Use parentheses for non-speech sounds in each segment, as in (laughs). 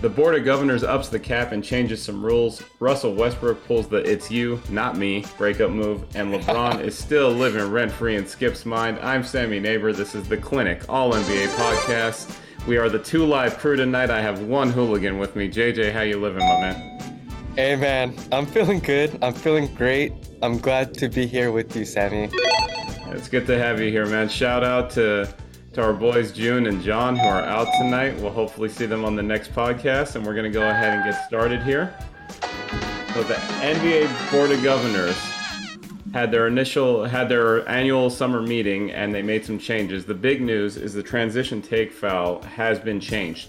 The Board of Governors ups the cap and changes some rules. Russell Westbrook pulls the it's you, not me breakup move, and LeBron is still living rent free in Skip's mind. I'm Sammy Neighbor. This is the Clinic All NBA podcast. We are the two live crew tonight. I have one hooligan with me. JJ, how you living, my man? Hey man, I'm feeling good. I'm feeling great. I'm glad to be here with you, Sammy. It's good to have you here, man. Shout out to to our boys June and John who are out tonight. We'll hopefully see them on the next podcast, and we're going to go ahead and get started here. So the NBA Board of Governors had their initial had their annual summer meeting and they made some changes. The big news is the transition take foul has been changed.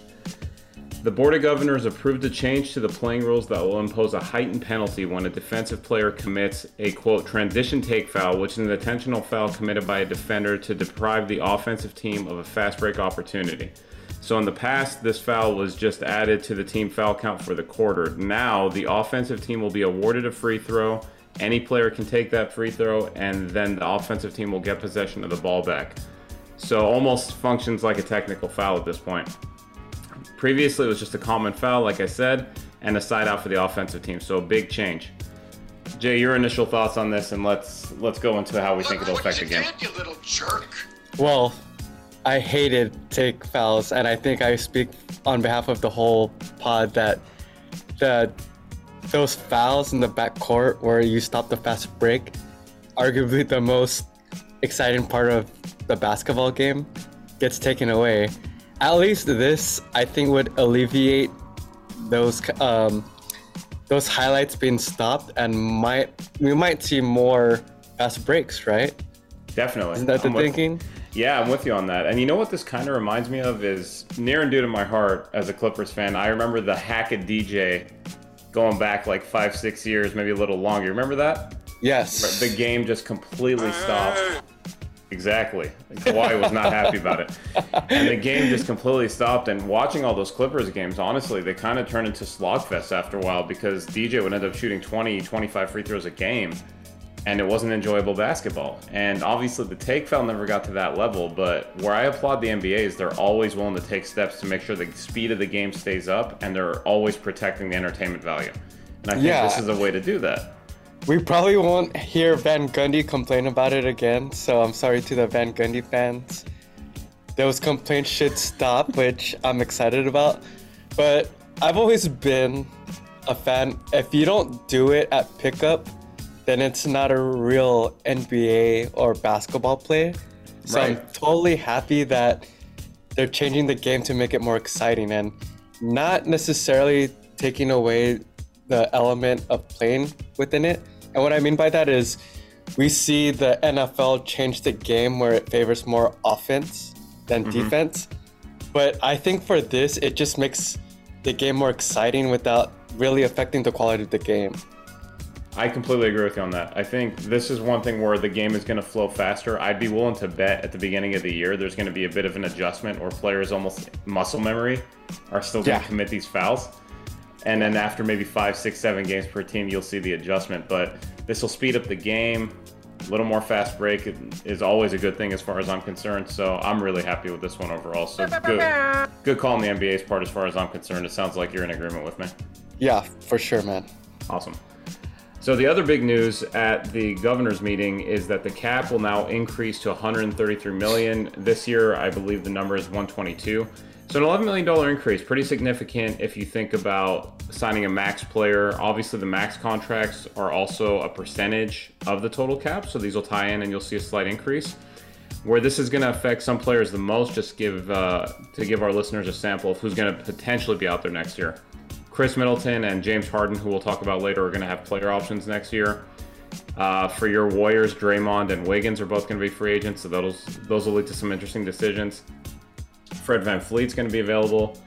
The Board of Governors approved a change to the playing rules that will impose a heightened penalty when a defensive player commits a quote transition take foul, which is an intentional foul committed by a defender to deprive the offensive team of a fast break opportunity. So in the past, this foul was just added to the team foul count for the quarter. Now the offensive team will be awarded a free throw. Any player can take that free throw, and then the offensive team will get possession of the ball back. So almost functions like a technical foul at this point. Previously, it was just a common foul, like I said, and a side out for the offensive team. So a big change. Jay, your initial thoughts on this, and let's let's go into how we think it'll affect the game. Did, you little jerk. Well, I hated take fouls, and I think I speak on behalf of the whole pod that the those fouls in the back court where you stop the fast break, arguably the most exciting part of the basketball game, gets taken away at least this I think would alleviate those um, those highlights being stopped and might we might see more fast breaks, right? Definitely. Isn't that the I'm with- thinking? Yeah, I'm with you on that. And you know what this kind of reminds me of is near and dear to my heart as a Clippers fan. I remember the Hack-a-DJ going back like five, six years, maybe a little longer. You remember that? Yes. The game just completely stopped. Exactly. Kawhi was not happy about it. And the game just completely stopped. And watching all those Clippers games, honestly, they kind of turned into slogfest after a while because DJ would end up shooting 20, 25 free throws a game. And it wasn't enjoyable basketball. And obviously, the take foul never got to that level. But where I applaud the NBA is they're always willing to take steps to make sure the speed of the game stays up and they're always protecting the entertainment value. And I think Yeah. this is a way to do that. We probably won't hear Van Gundy complain about it again, so I'm sorry to the Van Gundy fans. Those complaints should stop, which I'm excited about. But I've always been a fan. If you don't do it at pickup, then it's not a real NBA or basketball play. So I'm totally happy that they're changing the game to make it more exciting and not necessarily taking away the element of playing within it. And what I mean by that is we see the NFL change the game where it favors more offense than mm-hmm. defense. But I think for this, it just makes the game more exciting without really affecting the quality of the game. I completely agree with you on that. I think this is one thing where the game is going to flow faster. I'd be willing to bet at the beginning of the year there's going to be a bit of an adjustment or players almost muscle memory are still going to Yeah. commit these fouls. And then after maybe five, six, seven games per team, you'll see the adjustment. But this will speed up the game. A little more fast break is always a good thing as far as I'm concerned. So I'm really happy with this one overall. So good, good call on the NBA's part as far as I'm concerned. It sounds like you're in agreement with me. Yeah, for sure, man. Awesome. So the other big news at the governor's meeting is that the cap will now increase to 133 million. This year, I believe the number is 122. So an 11 million dollar increase, pretty significant if you think about signing a max player. Obviously, the max contracts are also a percentage of the total cap, so these will tie in, and you'll see a slight increase. Where this is going to affect some players the most, just give uh, to give our listeners a sample of who's going to potentially be out there next year. Khris Middleton and James Harden, who we'll talk about later, are going to have player options next year. Uh, for your Warriors, Draymond and Wiggins are both going to be free agents, so those those will lead to some interesting decisions. Fred VanVleet's going to be available.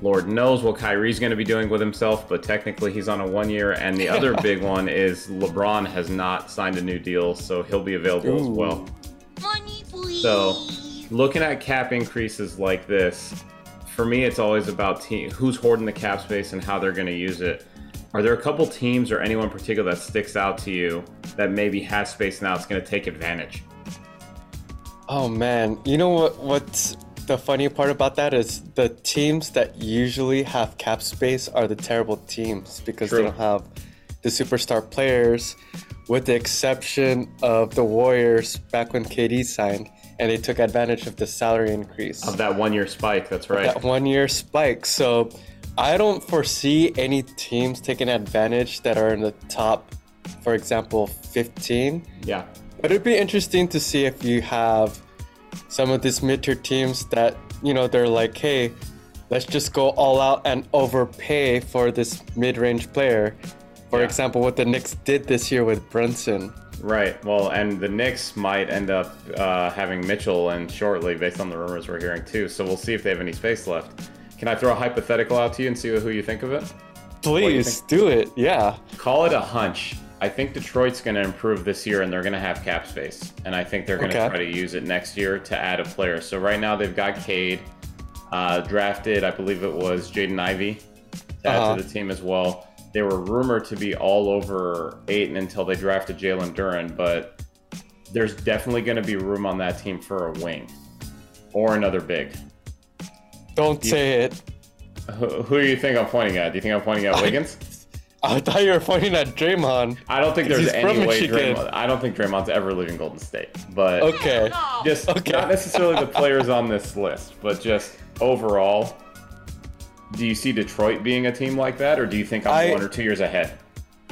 Lord knows what Kyrie's going to be doing with himself, but technically he's on a one year. And the other (laughs) big one is LeBron has not signed a new deal, so he'll be available as well. Money, please. So, looking at cap increases like this, for me, it's always about team who's hoarding the cap space and how they're going to use it. Are there a couple teams or anyone in particular that sticks out to you that maybe has space now that's going to take advantage? Oh man, you know what? What's the funny part about that is the teams that usually have cap space are the terrible teams because True. they don't have the superstar players, with the exception of the Warriors back when KD signed and they took advantage of the salary increase. Of that one year spike, that's right. that one year spike. So I don't foresee any teams taking advantage that are in the top, for example, 15. Yeah. But it'd be interesting to see if you have some of these mid-tier teams that, you know, they're like, hey, let's just go all out and overpay for this mid-range player. For Yeah. example, what the Knicks did this year with Brunson. Right. Well, and the Knicks might end up uh, having Mitchell and shortly, based on the rumors we're hearing too. So we'll see if they have any space left. Can I throw a hypothetical out to you and see who you think of it? Please do it. Yeah. Call it a hunch. I think Detroit's going to improve this year and they're going to have cap space. And I think they're going to Okay. try to use it next year to add a player. So right now they've got Cade, uh, drafted, I believe it was Jaden Ivey to add Uh-huh. to the team as well. They were rumored to be all over Ayton until they drafted Jalen Duren, but there's definitely going to be room on that team for a wing or another big. Don't say it. Who, who do you think I'm pointing at? Do you think I'm pointing at Wiggins? I thought you were pointing at Draymond. I don't think there's he's any way Michigan. Draymond. I don't think Draymond's ever leaving Golden State. But Okay. Just Okay. not necessarily the players on this list, but just overall. Do you see Detroit being a team like that, or do you think I'm I- one or two years ahead?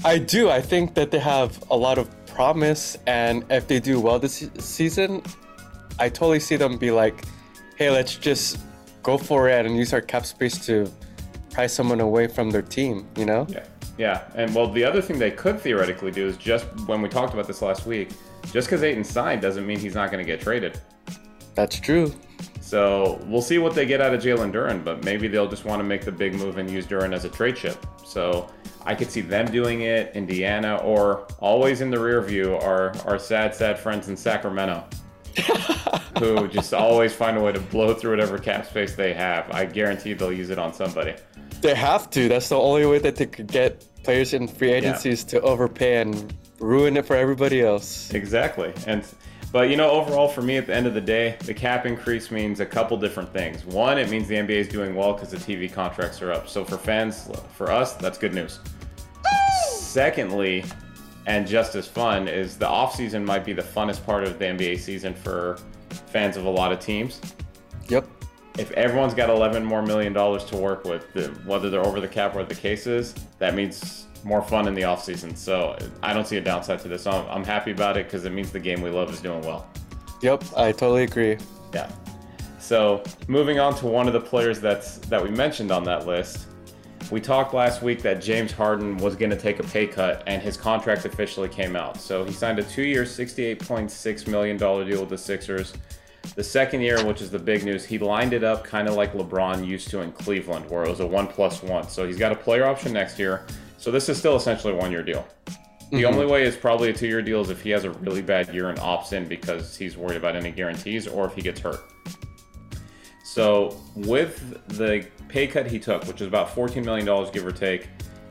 I do. I think that they have a lot of promise, and if they do well this season, I totally see them be like, "Hey, let's just go for it and use our cap space to price someone away from their team." You know? Yeah, yeah. And well, the other thing they could theoretically do is just when we talked about this last week, just because Ayton signed doesn't mean he's not going to get traded. That's true. So we'll see what they get out of Jalen Duren, but maybe they'll just want to make the big move and use Duren as a trade chip. So I could see them doing it, Indiana, or always in the rear view are our sad, sad friends in Sacramento, (laughs) who just always find a way to blow through whatever cap space they have. I guarantee they'll use it on somebody. They have to. That's the only way that they could get players in free agencies to overpay and ruin it for everybody else. Exactly. And but you know, overall for me at the end of the day, the cap increase means a couple different things. One, it means the NBA is doing well because the TV contracts are up. So for fans, for us, that's good news. Secondly, and just as fun, is the offseason might be the funnest part of the NBA season for fans of a lot of teams. Yep. If everyone's got 11 more million dollars to work with, whether they're over the cap or the case is, that means more fun in the offseason. So I don't see a downside to this. I'm, I'm happy about it because it means the game we love is doing well. Yep. I totally agree. Yeah. So moving on to one of the players that's that we mentioned on that list, we talked last week that James Harden was going to take a pay cut, and his contract officially came out. So he signed a two-year, $68.6 million deal with the Sixers. The second year, which is the big news, he lined it up kind of like LeBron used to in Cleveland, where it was a one plus one. So he's got a player option next year. So this is still essentially a one-year deal. The mm-hmm. only way is probably a two-year deal is if he has a really bad year and opts in because he's worried about any guarantees or if he gets hurt. So with the pay cut he took, which is about $14 million give or take,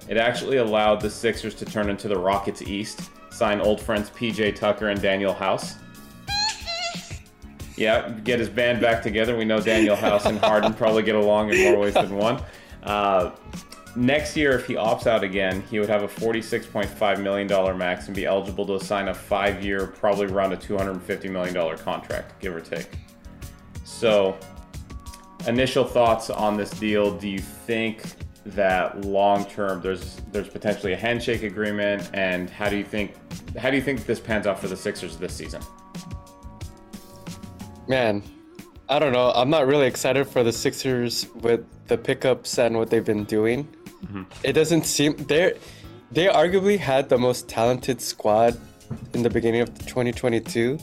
it actually allowed the Sixers to turn into the Rockets East, sign old friends PJ Tucker and Danuel House. Yeah, get his band back together. We know Danuel House and Harden probably get along in more ways than one. Uh, next year, if he opts out again, he would have a $46.5 million max and be eligible to sign a five year, probably around a $250 million contract, give or take. So, initial thoughts on this deal do you think that long term there's there's potentially a handshake agreement and how do you think how do you think this pans out for the Sixers this season? Man, I don't know. I'm not really excited for the Sixers with the pickups and what they've been doing. Mm-hmm. It doesn't seem they they arguably had the most talented squad in the beginning of 2022,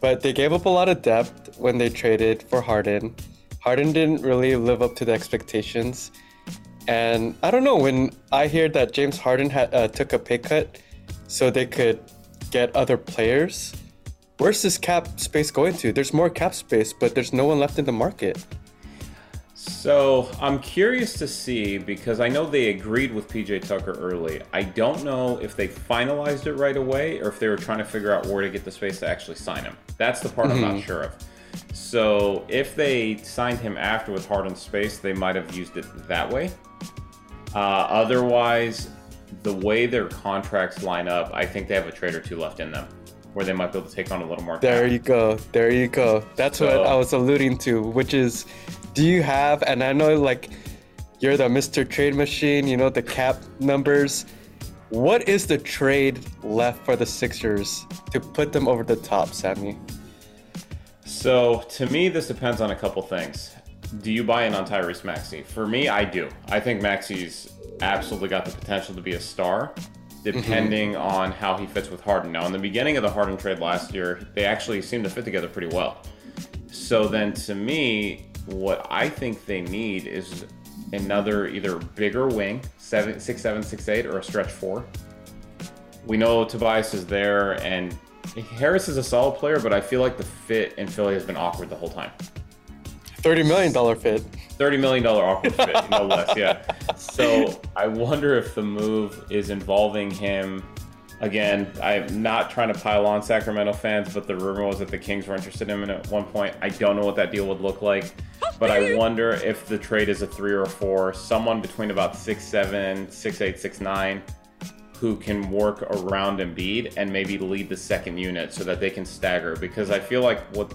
but they gave up a lot of depth when they traded for Harden. Harden didn't really live up to the expectations, and I don't know when I hear that James Harden had uh, took a pay cut so they could get other players where's this cap space going to? There's more cap space, but there's no one left in the market. So I'm curious to see because I know they agreed with PJ Tucker early. I don't know if they finalized it right away or if they were trying to figure out where to get the space to actually sign him. That's the part I'm not sure of. So if they signed him after with Harden's space, they might have used it that way. Uh, otherwise, the way their contracts line up, I think they have a trade or two left in them, where they might be able to take on a little more. There you go. There you go. That's So- what I was alluding to, which is do you have and I know like you're the Mr. Trade Machine, you know the cap numbers. What is the trade left for the Sixers to put them over the top, Sammy? So to me, this depends on a couple things. Do you buy in on Tyrese Maxey? For me, I do. I think Maxey's absolutely got the potential to be a star, depending mm-hmm. on how he fits with Harden. Now, in the beginning of the Harden trade last year, they actually seemed to fit together pretty well. So then, to me, what I think they need is another either bigger wing, seven, six, seven, six, eight, or a stretch four. We know Tobias is there, and Harris is a solid player, but I feel like the fit in Philly has been awkward the whole time. Thirty million dollar fit. Thirty million dollar awkward fit, no less. Yeah. (laughs) So I wonder if the move is involving him. Again, I'm not trying to pile on Sacramento fans, but the rumor was that the Kings were interested in him at one point. I don't know what that deal would look like, but I wonder if the trade is a three or a four, someone between about six seven, six eight, six nine, who can work around Embiid and maybe lead the second unit so that they can stagger. Because I feel like what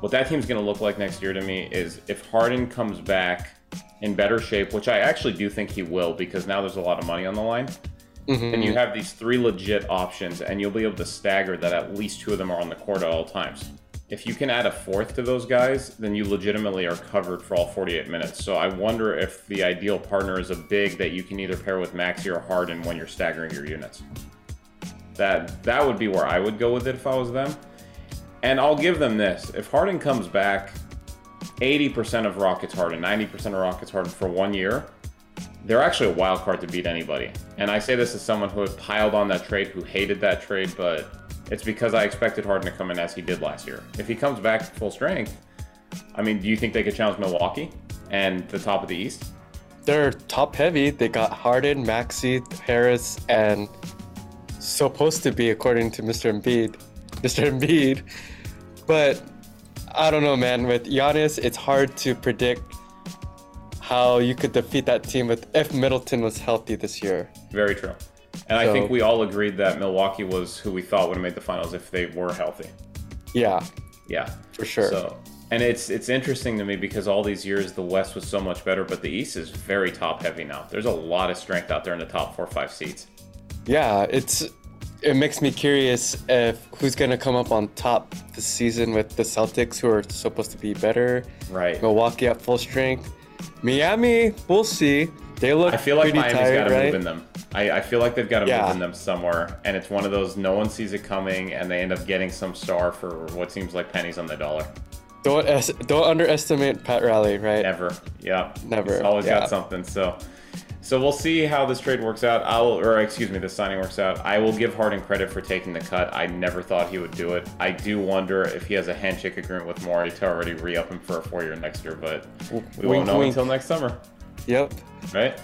what that team's going to look like next year to me is if Harden comes back in better shape, which I actually do think he will, because now there's a lot of money on the line. Mhm. And you have these three legit options, and you'll be able to stagger that at least two of them are on the court at all times. If you can add a fourth to those guys, then you legitimately are covered for all 48 minutes. So I wonder if the ideal partner is a big that you can either pair with Maxey or Harden when you're staggering your units. That that would be where I would go with it if I was them. And I'll give them this: if Harden comes back, 80% of Rockets Harden, 90% of Rockets Harden for one year, they're actually a wild card to beat anybody. And I say this as someone who had piled on that trade, who hated that trade, but it's because I expected Harden to come in as he did last year. If he comes back full strength, I mean, do you think they could challenge Milwaukee and the top of the East? They're top heavy. They got Harden, Maxey, Harris, and supposed to be according to Mr. Embiid, (laughs) Mr. Embiid. But I don't know, man. With Giannis, it's hard to predict how you could defeat that team with if Middleton was healthy this year. Very true. And I think we all agreed that Milwaukee was who we thought would have made the finals if they were healthy. Yeah, Yeah. for sure. So, and it's it's interesting to me because all these years the West was so much better, but the East is very top heavy now. There's a lot of strength out there in the top four, or five seats. Yeah, it's it makes me curious if who's gonna come up on top this season with the Celtics, who are supposed to be better. Right. Milwaukee at full strength. Miami, we'll see. They look I feel like Miami's tired, got to right? move in them. I, I feel like they've got to Yeah. move in them somewhere, and it's one of those no one sees it coming, and they end up getting some star for what seems like pennies on the dollar. Don't es- don't underestimate Pat Riley, right? Never, yeah, Never, He's always yeah. got something. So, so we'll see how this trade works out. I'll, or excuse me, this signing works out. I will give Harden credit for taking the cut. I never thought he would do it. I do wonder if he has a handshake agreement with Morey to already re-up him for a four-year next year, but we Wink, won't know wink. until next summer. Yep. right?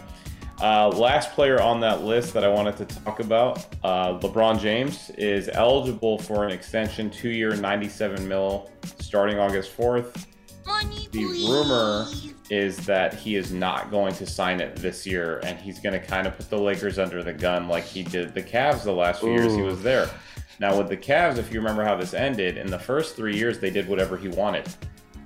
Uh, last player on that list that I wanted to talk about, uh, LeBron James is eligible for an extension, two-year, 97 mil, starting August 4th. Money, The please. rumor is that he is not going to sign it this year, and he's going to kind of put the Lakers under the gun like he did the Cavs the last few years he was there. Now with the Cavs, if you remember how this ended, in the first three years they did whatever he wanted.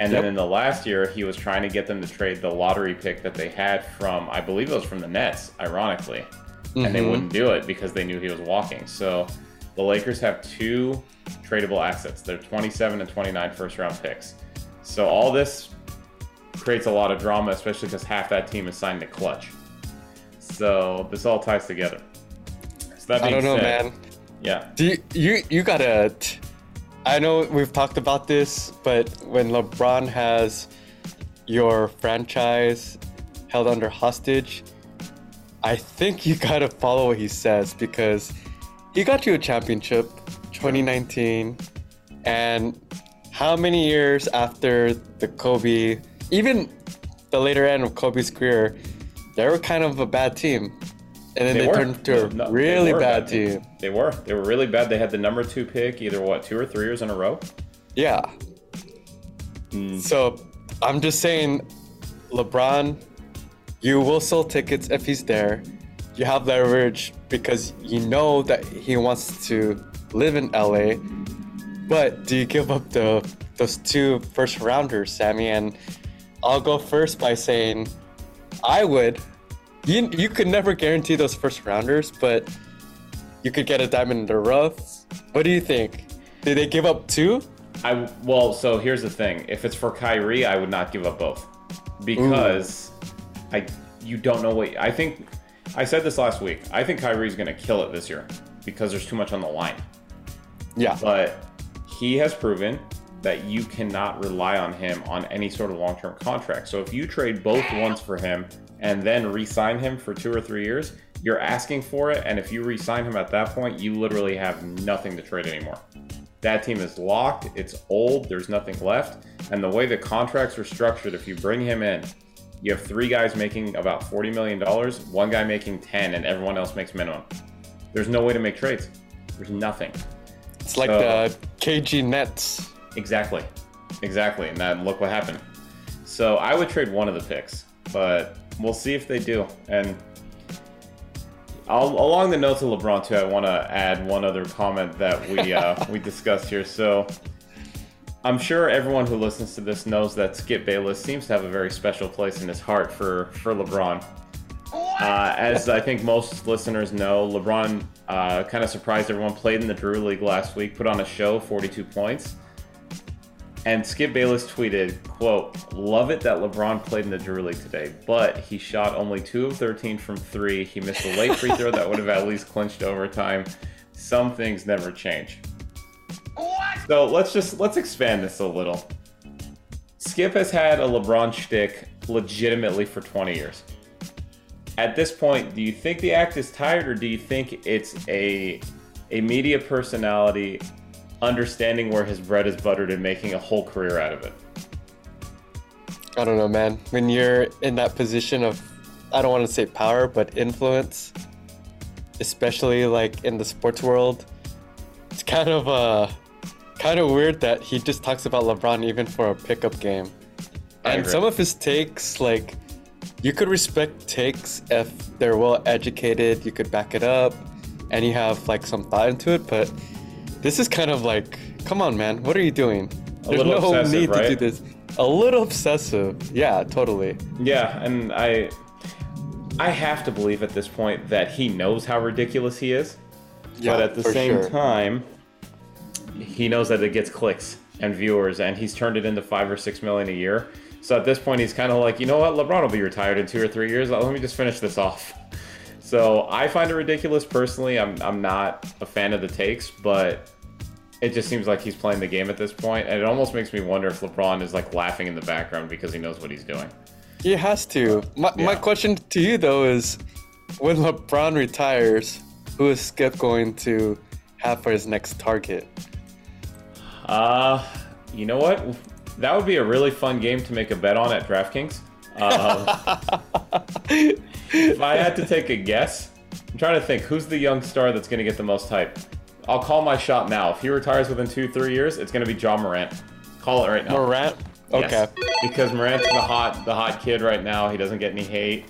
And then in the last year, he was trying to get them to trade the lottery pick that they had from, I believe it was from the Nets, ironically. And they Mhm. wouldn't do it because they knew he was walking. So the Lakers have two tradable assets. They're 27 and 29 first round picks. So all this creates a lot of drama, especially because half that team is signed to Klutch. So this all ties together. So that I don't know, said, man. Yeah. Do you, you you gotta? t- I know we've talked about this, but when LeBron has your franchise held under hostage, I think you gotta follow what he says because he got you a championship, 2019, and how many years after the Kobe, even the later end of Kobe's career, they were kind of a bad team, and then they, were. turned into a No, they really a bad team. They were. They were really bad. They had the number two pick, either what, two or three years in a row. Yeah. Hmm. So I'm just saying, LeBron, you will sell tickets if he's there. You have leverage because you know that he wants to live in LA. But do you give up the those two first rounders, Sammy? And I'll go first by saying I would. You you could never guarantee those first rounders, but you could get a diamond in the rough. What do you think? Did they give up two? I well, so here's the thing. If it's for Kyrie, I would not give up both because I you don't know what I think. I said this last week. I think Kyrie's going to kill it this year because there's too much on the line. Yeah. But he has proven that you cannot rely on him on any sort of long-term contract. So if you trade both ones for him and then re-sign him for two or three years, you're asking for it. And if you re-sign him at that point, you literally have nothing to trade anymore. That team is locked. It's old. There's nothing left. And the way the contracts are structured, if you bring him in, you have three guys making about $40 million, one one guy making 10, and everyone else makes minimum. There's no way to make trades. There's nothing. It's like So- uh, the KG Nets. Exactly. Exactly. And then look what happened. So I would trade one of the picks, but we'll see if they do. And I'll, along the notes of LeBron too, I want to add one other comment that we uh, (laughs) we discussed here. So I'm sure everyone who listens to this knows that Skip Bayless seems to have a very special place in his heart for for LeBron. Uh, as I think most listeners know, LeBron uh, kind of surprised everyone. Played in the Drew League last week, put on a show, 42 points. And Skip Bayless tweeted, quote, Love it that LeBron played in the Drew League today, but he shot only 2 of 13 from 3. He missed a late free throw that would have at least clinched overtime. Some things never change. What? So let's just let's expand this a little. Skip has had a LeBron shtick legitimately for 20 years. At this point, do you think the act is tired, or do you think it's a a media personality understanding where his bread is buttered and making a whole career out of it? I don't know, man. When you're in that position of, I don't want to say power, but influence, especially like in the sports world, it's kind of uh, kind of weird that he just talks about LeBron even for a pickup game. And some of his takes, like, you could respect takes if they're well educated, you could back it up, and you have like some thought into it. But this is kind of like, come on, man, what are you doing? There's little no obsessive, need to do this. A little obsessive, yeah, totally. Yeah, and I I have to believe at this point that he knows how ridiculous he is. Yeah, but at the same sure. time, he knows that it gets clicks and viewers, and he's turned it into five or six million a year. So at this point, he's kind of like, you know what, LeBron will be retired in two or three years. Let me just finish this off. So I find it ridiculous personally. I'm I'm not a fan of the takes, but it just seems like he's playing the game at this point, and it almost makes me wonder if LeBron is like laughing in the background because he knows what he's doing. He has to. My, my question to you though is, when LeBron retires, who is Skip going to have for his next target? Uh, you know what? That would be a really fun game to make a bet on at DraftKings. Um, if I had to take a guess, I'm trying to think who's the young star that's going to get the most hype. I'll call my shot now. If he retires within two, three years, it's going to be John Morant. Call it right now. Morant. Okay. Yes. Because Morant's the hot, the hot kid right now. He doesn't get any hate,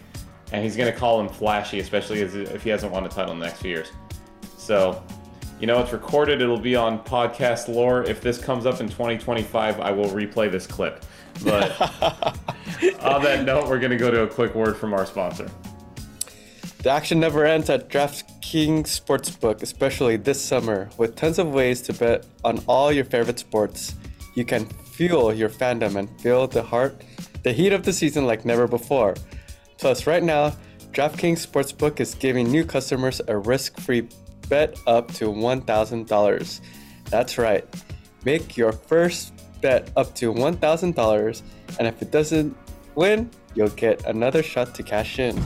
and he's going to call him flashy, especially if he hasn't won a title in the next few years. So, you know, it's recorded. It'll be on podcast lore. If this comes up in 2025, I will replay this clip. But (laughs) on that note, we're going to go to a quick word from our sponsor. The action never ends at DraftKings Sportsbook, especially this summer. With tons of ways to bet on all your favorite sports, you can fuel your fandom and feel the heart, the heat of the season like never before. Plus, right now, DraftKings Sportsbook is giving new customers a risk-free bet up to $1,000. That's right. Make your first bet up to $1,000, and if it doesn't win, you'll get another shot to cash in.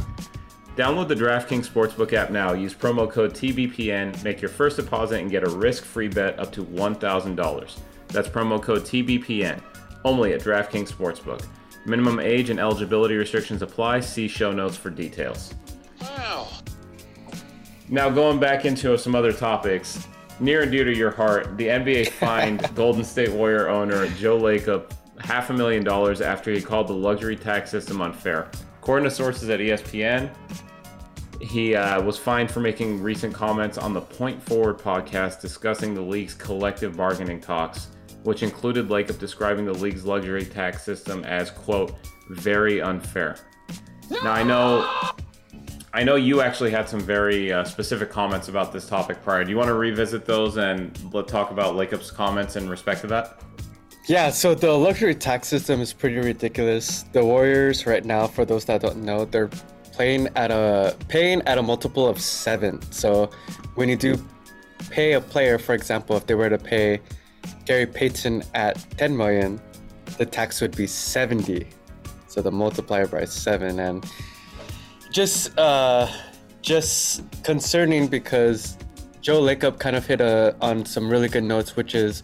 Download the DraftKings Sportsbook app now. Use promo code TBPN, make your first deposit, and get a risk free bet up to $1,000. That's promo code TBPN, only at DraftKings Sportsbook. Minimum age and eligibility restrictions apply. See show notes for details. Wow. Now, going back into some other topics, near and dear to your heart, the NBA (laughs) fined Golden State Warrior owner Joe Lacob half a million dollars after he called the luxury tax system unfair. According to sources at ESPN, he uh, was fined for making recent comments on the Point Forward podcast discussing the league's collective bargaining talks, which included Lacob describing the league's luxury tax system as, quote, very unfair. Now, I know. I know you actually had some very uh, specific comments about this topic prior. Do you want to revisit those and let talk about Lacob's comments in respect to that? Yeah, so the luxury tax system is pretty ridiculous. The Warriors right now, for those that don't know, they're playing at a paying at a multiple of seven. So when you do pay a player, for example, if they were to pay Gary Payton at 10 million, the tax would be 70. So the multiplier by seven, and just uh, just concerning because Joe Lacob kind of hit a, on some really good notes, which is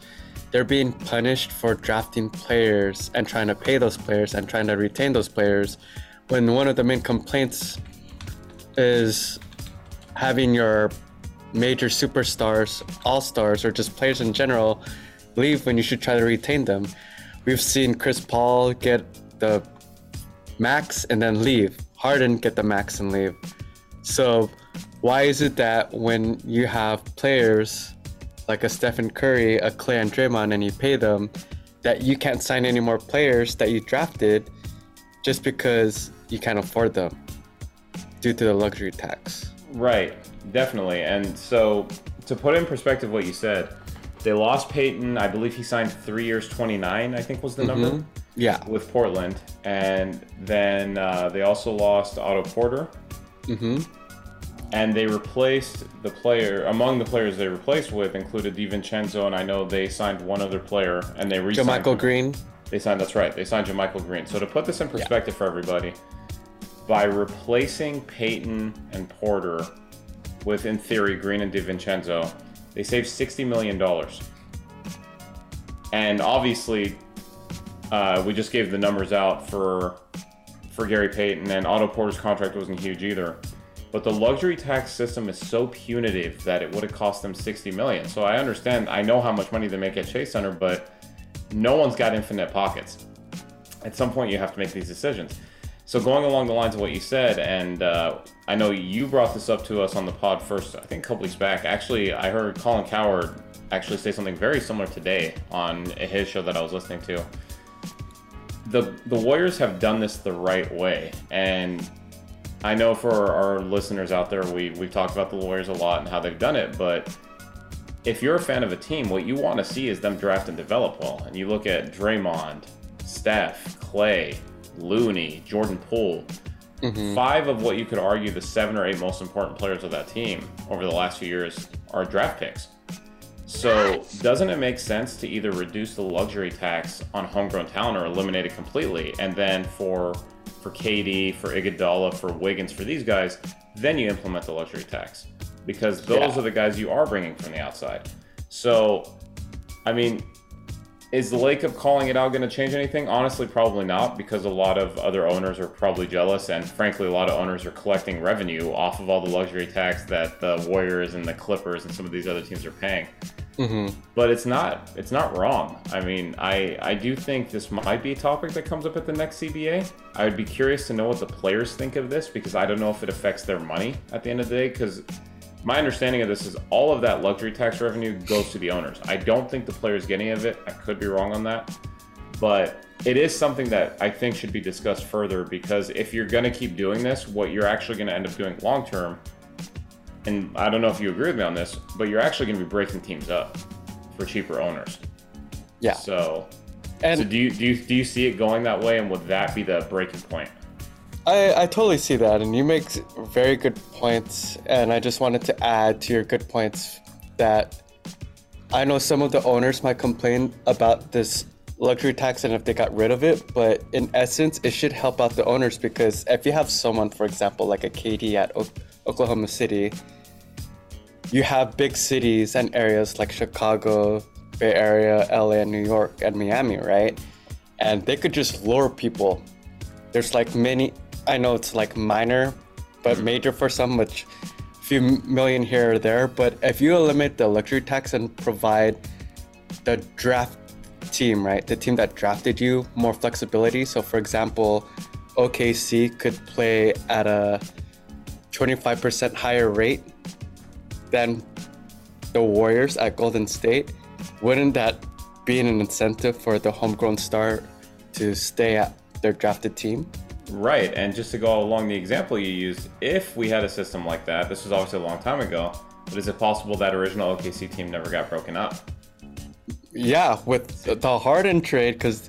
they're being punished for drafting players and trying to pay those players and trying to retain those players when one of the main complaints is having your major superstars, all stars, or just players in general leave when you should try to retain them. We've seen Chris Paul get the max and then leave, Harden get the max and leave. So, why is it that when you have players like a Stephen Curry, a Clay, and Draymond, and you pay them, that you can't sign any more players that you drafted just because you can't afford them due to the luxury tax. Right, definitely. And so, to put in perspective what you said, they lost Payton. I believe he signed three years, 29, I think was the number. Mm-hmm. Yeah. With Portland. And then uh, they also lost Otto Porter. Mm-hmm. And they replaced the player, among the players they replaced with included DiVincenzo, and I know they signed one other player, and they re Michael Green. They signed, that's right, they signed Michael Green. So to put this in perspective for everybody, by replacing Payton and Porter with, in theory, Green and DiVincenzo, they saved $60 million. And obviously, uh, we just gave the numbers out for for Gary Payton, and Otto Porter's contract wasn't huge either. But the luxury tax system is so punitive that it would have cost them 60 million. So I understand, I know how much money they make at Chase Center, but no one's got infinite pockets. At some point, you have to make these decisions. So going along the lines of what you said, and uh, I know you brought this up to us on the pod first, I think a couple weeks back. Actually, I heard Colin Cowherd actually say something very similar today on his show that I was listening to. The the Warriors have done this the right way, and I know for our listeners out there, we we've talked about the Warriors a lot and how they've done it, but if you're a fan of a team, what you want to see is them draft and develop well. And you look at Draymond, Steph, Clay, Looney, Jordan Poole, Mm-hmm. five of what you could argue the seven or eight most important players of that team over the last few years are draft picks. So, doesn't it make sense to either reduce the luxury tax on homegrown talent or eliminate it completely? And then for for KD, for Iguodala, for Wiggins, for these guys, then you implement the luxury tax because those Yeah. are the guys you are bringing from the outside. So, I mean, is the Lacob calling it out going to change anything? Honestly, probably not, because a lot of other owners are probably jealous, and frankly, a lot of owners are collecting revenue off of all the luxury tax that the Warriors and the Clippers and some of these other teams are paying. Mm-hmm. But it's not it's not wrong. I mean, I I do think this might be a topic that comes up at the next CBA. I would be curious to know what the players think of this because I don't know if it affects their money at the end of the day. Because my understanding of this is all of that luxury tax revenue goes to the owners. I don't think the players get any of it. I could be wrong on that, but it is something that I think should be discussed further because if you're going to keep doing this, what you're actually going to end up doing long term and I don't know if you agree with me on this, but you're actually going to be breaking teams up for cheaper owners. Yeah. So, And so do you do you do you see it going that way, and would that be the breaking point? I, I totally see that, and you make very good points. And I just wanted to add to your good points that I know some of the owners might complain about this luxury tax and if they got rid of it, but in essence, it should help out the owners because if you have someone, for example, like a KD at o- Oklahoma City, you have big cities and areas like Chicago, Bay Area, LA, and New York, and Miami, right? And they could just lure people there's like many i know it's like minor but mm-hmm. major for some which few million here or there but if you eliminate the luxury tax and provide the draft team, right? The team that drafted you more flexibility. So, for example, OKC could play at a 25% higher rate than the Warriors at Golden State. Wouldn't that be an incentive for the homegrown star to stay at their drafted team? Right, and just to go along the example you used, if we had a system like that, this was obviously a long time ago, but is it possible that original OKC team never got broken up? Yeah, with the Harden trade, because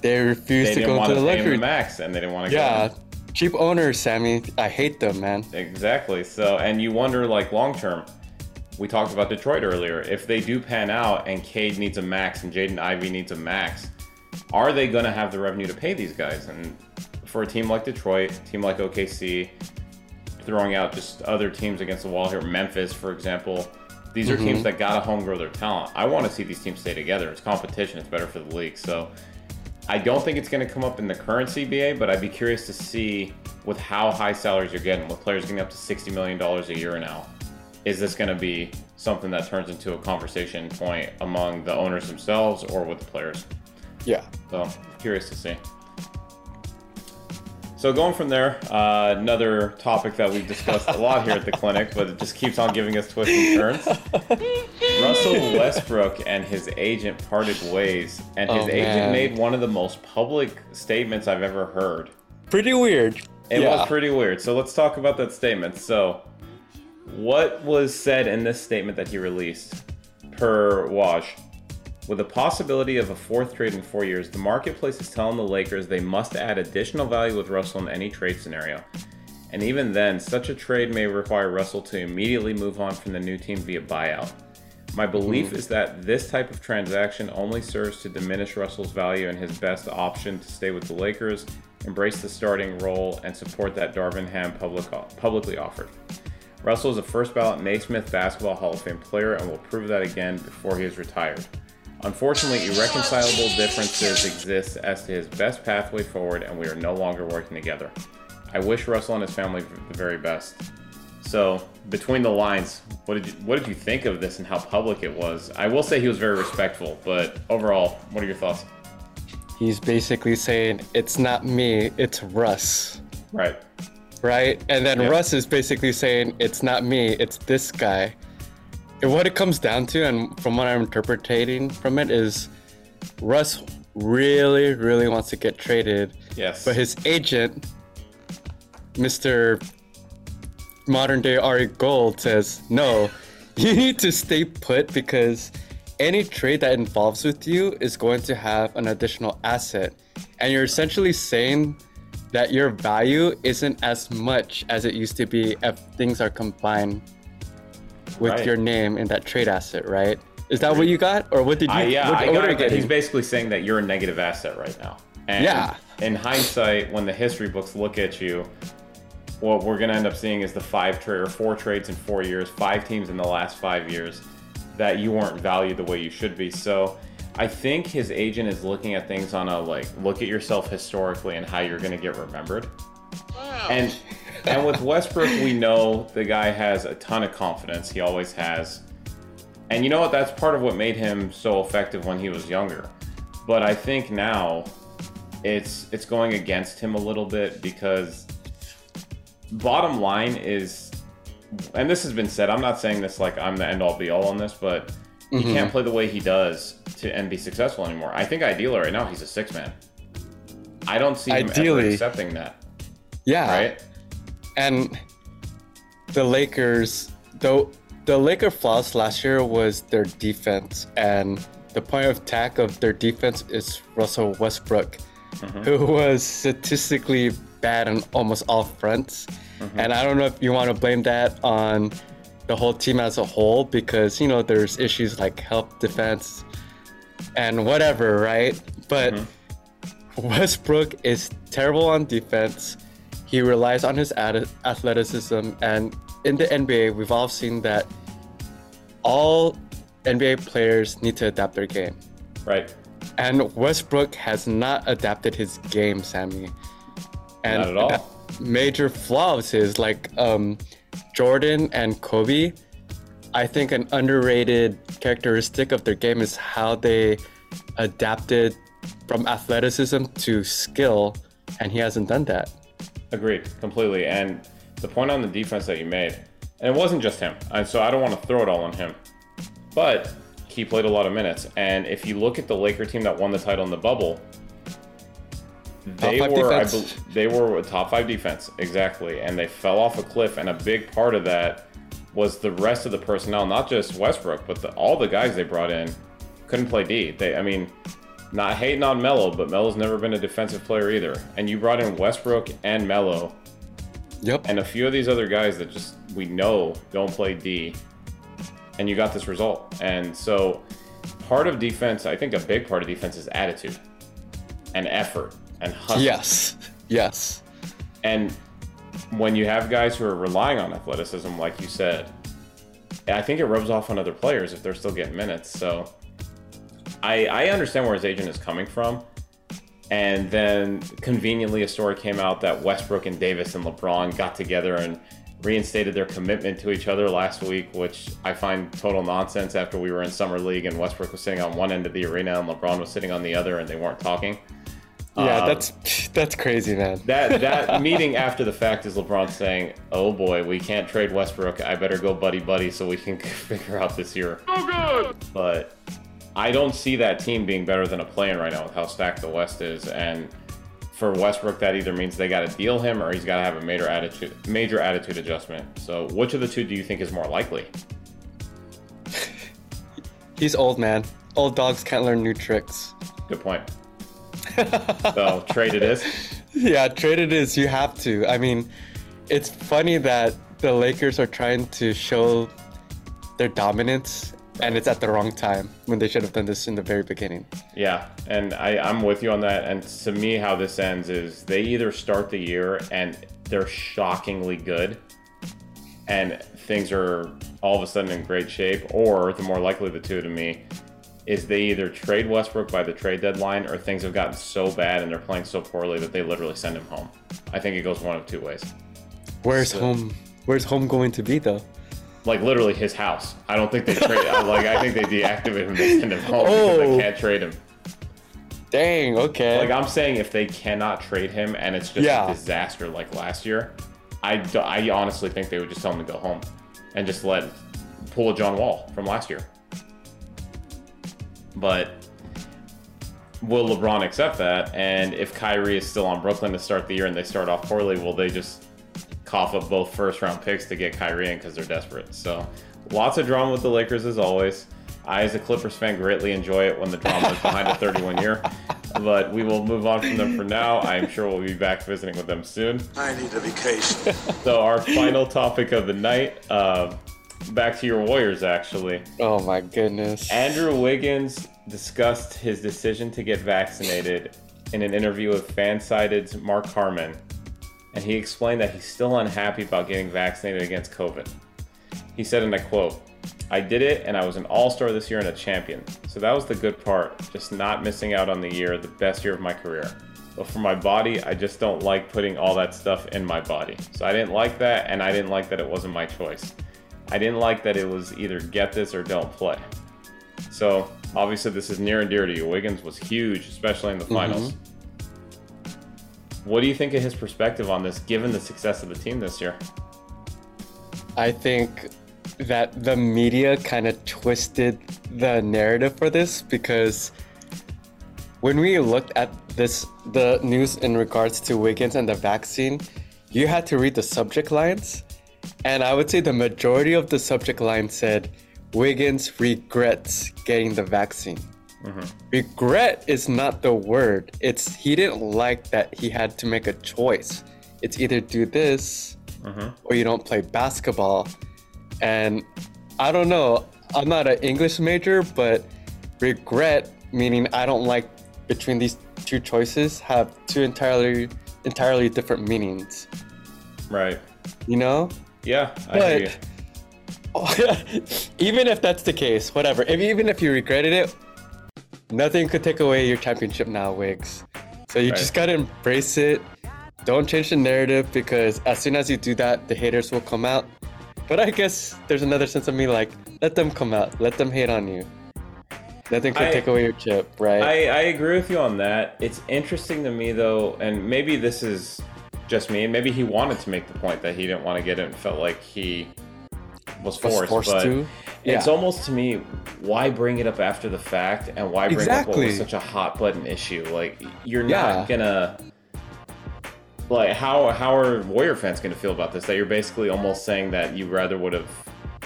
they refused They to go to the pay him the luxury. max, and they didn't want to. Yeah, cheap owners, Sammy. I hate them, man. Exactly. So, and you wonder, like, long term, we talked about Detroit earlier. If they do pan out and Cade needs a max and Jaden Ivey needs a max, are they going to have the revenue to pay these guys? And for a team like Detroit, a team like OKC, throwing out just other teams against the wall here, Memphis, for example, these are mhm. teams that got to home grow their talent. I want to see these teams stay together. It's competition, it's better for the league. So, I don't think it's going to come up in the current CBA, but I'd be curious to see with how high salaries you're getting, with players getting up to $60 million a year now. Is this going to be something that turns into a conversation point among the owners themselves or with the players? Yeah. So, curious to see. So, going from there, uh, another topic that we've discussed a lot here at the clinic, but it just keeps on giving us twists and turns. (laughs) Russell Westbrook and his agent parted ways, and his Oh, agent made one of the most public statements I've ever heard. Pretty weird. It yeah. was pretty weird. So let's talk about that statement. So, what was said in this statement that he released per Woj? With the possibility of a fourth trade in four years, the marketplace is telling the Lakers they must add additional value with Russell in any trade scenario. And even then, such a trade may require Russell to immediately move on from the new team via buyout. My belief mm-hmm. is that this type of transaction only serves to diminish Russell's value and his best option to stay with the Lakers, embrace the starting role, and support that Darvin Ham public, publicly offered. Russell is a first ballot Naismith Basketball Hall of Fame player and will prove that again before he is retired. Unfortunately, irreconcilable differences exist as to his best pathway forward, and we are no longer working together. I wish Russell and his family the very best. So, between the lines, what did you what did you think of this and how public it was? I will say he was very respectful, but overall, what are your thoughts? He's basically saying it's not me, it's Russ, Right. right? And then Yeah. Russ is basically saying it's not me, it's this guy. What it comes down to, and from what I'm interpreting from it, is Russ really, really wants to get traded, Yes. but his agent, Mr. Modern Day Ari Gold, says no. (laughs) You need to stay put because any trade that involves with you is going to have an additional asset, and you're essentially saying that your value isn't as much as it used to be if things are combined with Right. your name in that trade asset, right? Is that what you got, or what did you? I, yeah, what, I got it. He's basically saying that you're a negative asset right now. And Yeah. In hindsight, when the history books look at you, what we're going to end up seeing is the five trade or four trades in four years, five teams in the last five years that you weren't valued the way you should be. So I think his agent is looking at things on a like look at yourself historically and how you're going to get remembered. And and with Westbrook, we know the guy has a ton of confidence. He always has. And you know what? That's part of what made him so effective when he was younger. But I think now it's it's going against him a little bit because bottom line is and this has been said, I'm not saying this like I'm the end all be all on this, but he mm-hmm. can't play the way he does to and be successful anymore. I think ideally right now he's a six man. I don't see him ever Ideally. accepting that. Yeah, Right? And the Lakers, though the Laker flaws last year was their defense, and the point of attack of their defense is Russell Westbrook, mm-hmm. who was statistically bad on almost all fronts. Mm-hmm. And I don't know if you want to blame that on the whole team as a whole because you know there's issues like help defense and whatever, right? But mm-hmm. Westbrook is terrible on defense. He relies on his athleticism, and in the NBA, we've all seen that all NBA players need to adapt their game. Right. And Westbrook has not adapted his game, Sammy. And Not at all. Major flaws is like um, Jordan and Kobe. I think an underrated characteristic of their game is how they adapted from athleticism to skill, and he hasn't done that. Agreed, completely. And the point on the defense that you made, and it wasn't just him, and so I don't want to throw it all on him, but he played a lot of minutes. And if you look at the Laker team that won the title in the bubble, they were I bel they were a top five defense exactly, and they fell off a cliff. And a big part of that was the rest of the personnel, not just Westbrook, but the, all the guys they brought in couldn't play D. They, I mean, not hating on Melo, but Melo's never been a defensive player either. And you brought in Westbrook and Melo, Yep. and a few of these other guys that just we know don't play D, and you got this result. And so, part of defense, I think a big part of defense is attitude and effort and hustle. yes. Yes. And when you have guys who are relying on athleticism, like you said, I think it rubs off on other players if they're still getting minutes. So I, I understand where his agent is coming from. And then conveniently, a story came out that Westbrook and Davis and LeBron got together and reinstated their commitment to each other last week, which I find total nonsense after we were in Summer League and Westbrook was sitting on one end of the arena and LeBron was sitting on the other and they weren't talking. Yeah, Um, that's that's crazy, man. that (laughs) that meeting after the fact is LeBron saying, "Oh boy, we can't trade Westbrook. I better go buddy buddy so we can (laughs) figure out this year." Oh good. But I don't see that team being better than a play-in right now with how stacked the West is, and for Westbrook, that either means they got to deal him or he's got to have a major attitude major attitude adjustment. So, which of the two do you think is more likely? (laughs) He's old, man. Old dogs can't learn new tricks. Good point. so, (laughs) trade it is. Yeah, trade it is. You have to. I mean, it's funny that the Lakers are trying to show their dominance, and it's at the wrong time when they should have done this in the very beginning. Yeah, and I, I'm with you on that. And to me, how this ends is they either start the year and they're shockingly good, and things are all of a sudden in great shape, or the more likely the two to me is they either trade Westbrook by the trade deadline, or things have gotten so bad and they're playing so poorly that they literally send him home. I think it goes one of two ways. Where's So- home? Where's home going to be though? Like literally his house. I don't think they trade. like I think they deactivate him, they send him home because Oh. they can't trade him. Dang. Okay. Like I'm saying, if they cannot trade him and it's just Yeah. a disaster like last year, I, do- I honestly think they would just tell him to go home and just let pull a John Wall from last year. But will LeBron accept that? And if Kyrie is still on Brooklyn to start the year and they start off poorly, will they just cough up both first round picks to get Kyrie in because they're desperate? So lots of drama with the Lakers as always. I, as a Clippers fan, greatly enjoy it when the drama is behind a 31 year. But we will move on from them for now. I am sure we'll be back visiting with them soon. I need a vacation. (laughs) So, our final topic of the night uh, back to your Warriors, actually. oh my goodness. Andrew Wiggins discussed his decision to get vaccinated in an interview with Fansided's Mark Harmon, and he explained that he's still unhappy about getting vaccinated against COVID. He said, and I quote, I did it and I was an all star this year and a champion. So that was the good part, just not missing out on the year, the best year of my career. But for my body, I just don't like putting all that stuff in my body. So I didn't like that, and I didn't like that it wasn't my choice. I didn't like that it was either get this or don't play. So obviously, this is near and dear to you. Wiggins was huge, especially in the mm-hmm. finals. What do you think of his perspective on this, given the success of the team this year? I think that the media kind of twisted the narrative for this because when we looked at this, the news in regards to Wiggins and the vaccine, you had to read the subject lines. And I would say the majority of the subject line said, Wiggins regrets getting the vaccine. Regret is not the word. It's he didn't like that he had to make a choice. It's either do this or you don't play basketball. And I don't know, I'm not an English major, but regret meaning I don't like between these two choices have two entirely entirely different meanings. Right. You know? Yeah, I hear you. But (laughs) even if that's the case, whatever. If, even if you regretted it, nothing could take away your championship now, Wiggs. So you Right. just gotta embrace it. Don't change the narrative because as soon as you do that, the haters will come out. But I guess there's another sense of me like, let them come out, let them hate on you. Nothing could I- take away your chip, right? I, I agree with you on that. It's interesting to me though, and maybe this is just me, and maybe he wanted to make the point that he didn't want to get it and felt like he was Was forced. forced but to? It's almost to me, why bring it up after the fact and why bring up what was such a hot button issue? Like you're Yeah. not gonna like how how are Warrior fans gonna feel about this? That you're basically almost saying that you rather would have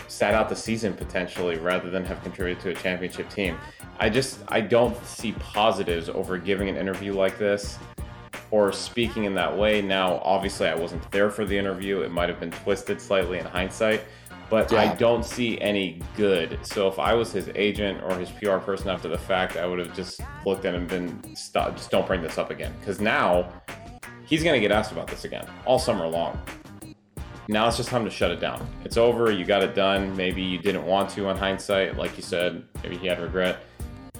sat out the season potentially rather than have contributed to a championship team. I just I don't see positives over giving an interview like this or speaking in that way. Now, obviously, I wasn't there for the interview. It might have been twisted slightly in hindsight, but I don't see any good. So if I was his agent or his PR person after the fact, I would have just looked at him and been stop. Just don't bring this up again, because now he's gonna get asked about this again all summer long. Now it's just time to shut it down. It's over. You got it done. Maybe you didn't want to on hindsight, like you said. Maybe he had regret.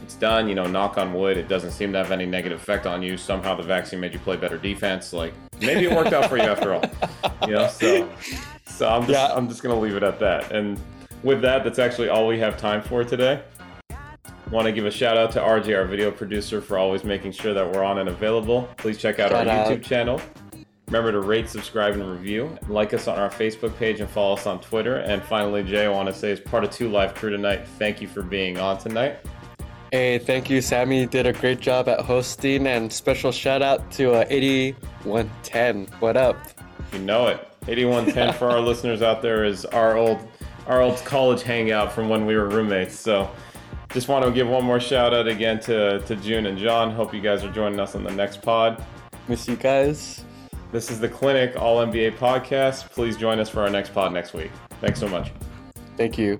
It's done. You know, knock on wood. It doesn't seem to have any negative effect on you. Somehow the vaccine made you play better defense. Like maybe it worked out for you after all. (laughs) You know, so so I'm just Yeah. I'm just gonna leave it at that. And with that, that's actually all we have time for today. Want to give a shout out to RJ, our video producer, for always making sure that we're on and available. Please check out Shout our out. YouTube channel. Remember to rate, subscribe, and review. Like us on our Facebook page and follow us on Twitter. And finally, Jay, I want to say, as part of Two Live Crew tonight, thank you for being on tonight. Hey, thank you, Sammy. You did a great job at hosting, and special shout out to uh, 8110. What up? You know it. 8110 for our (laughs) listeners out there is our old our old college hangout from when we were roommates. So just want to give one more shout out again to, to June and John. Hope you guys are joining us on the next pod. Miss you guys. This is the Clinic All NBA podcast. Please join us for our next pod next week. Thanks so much. Thank you.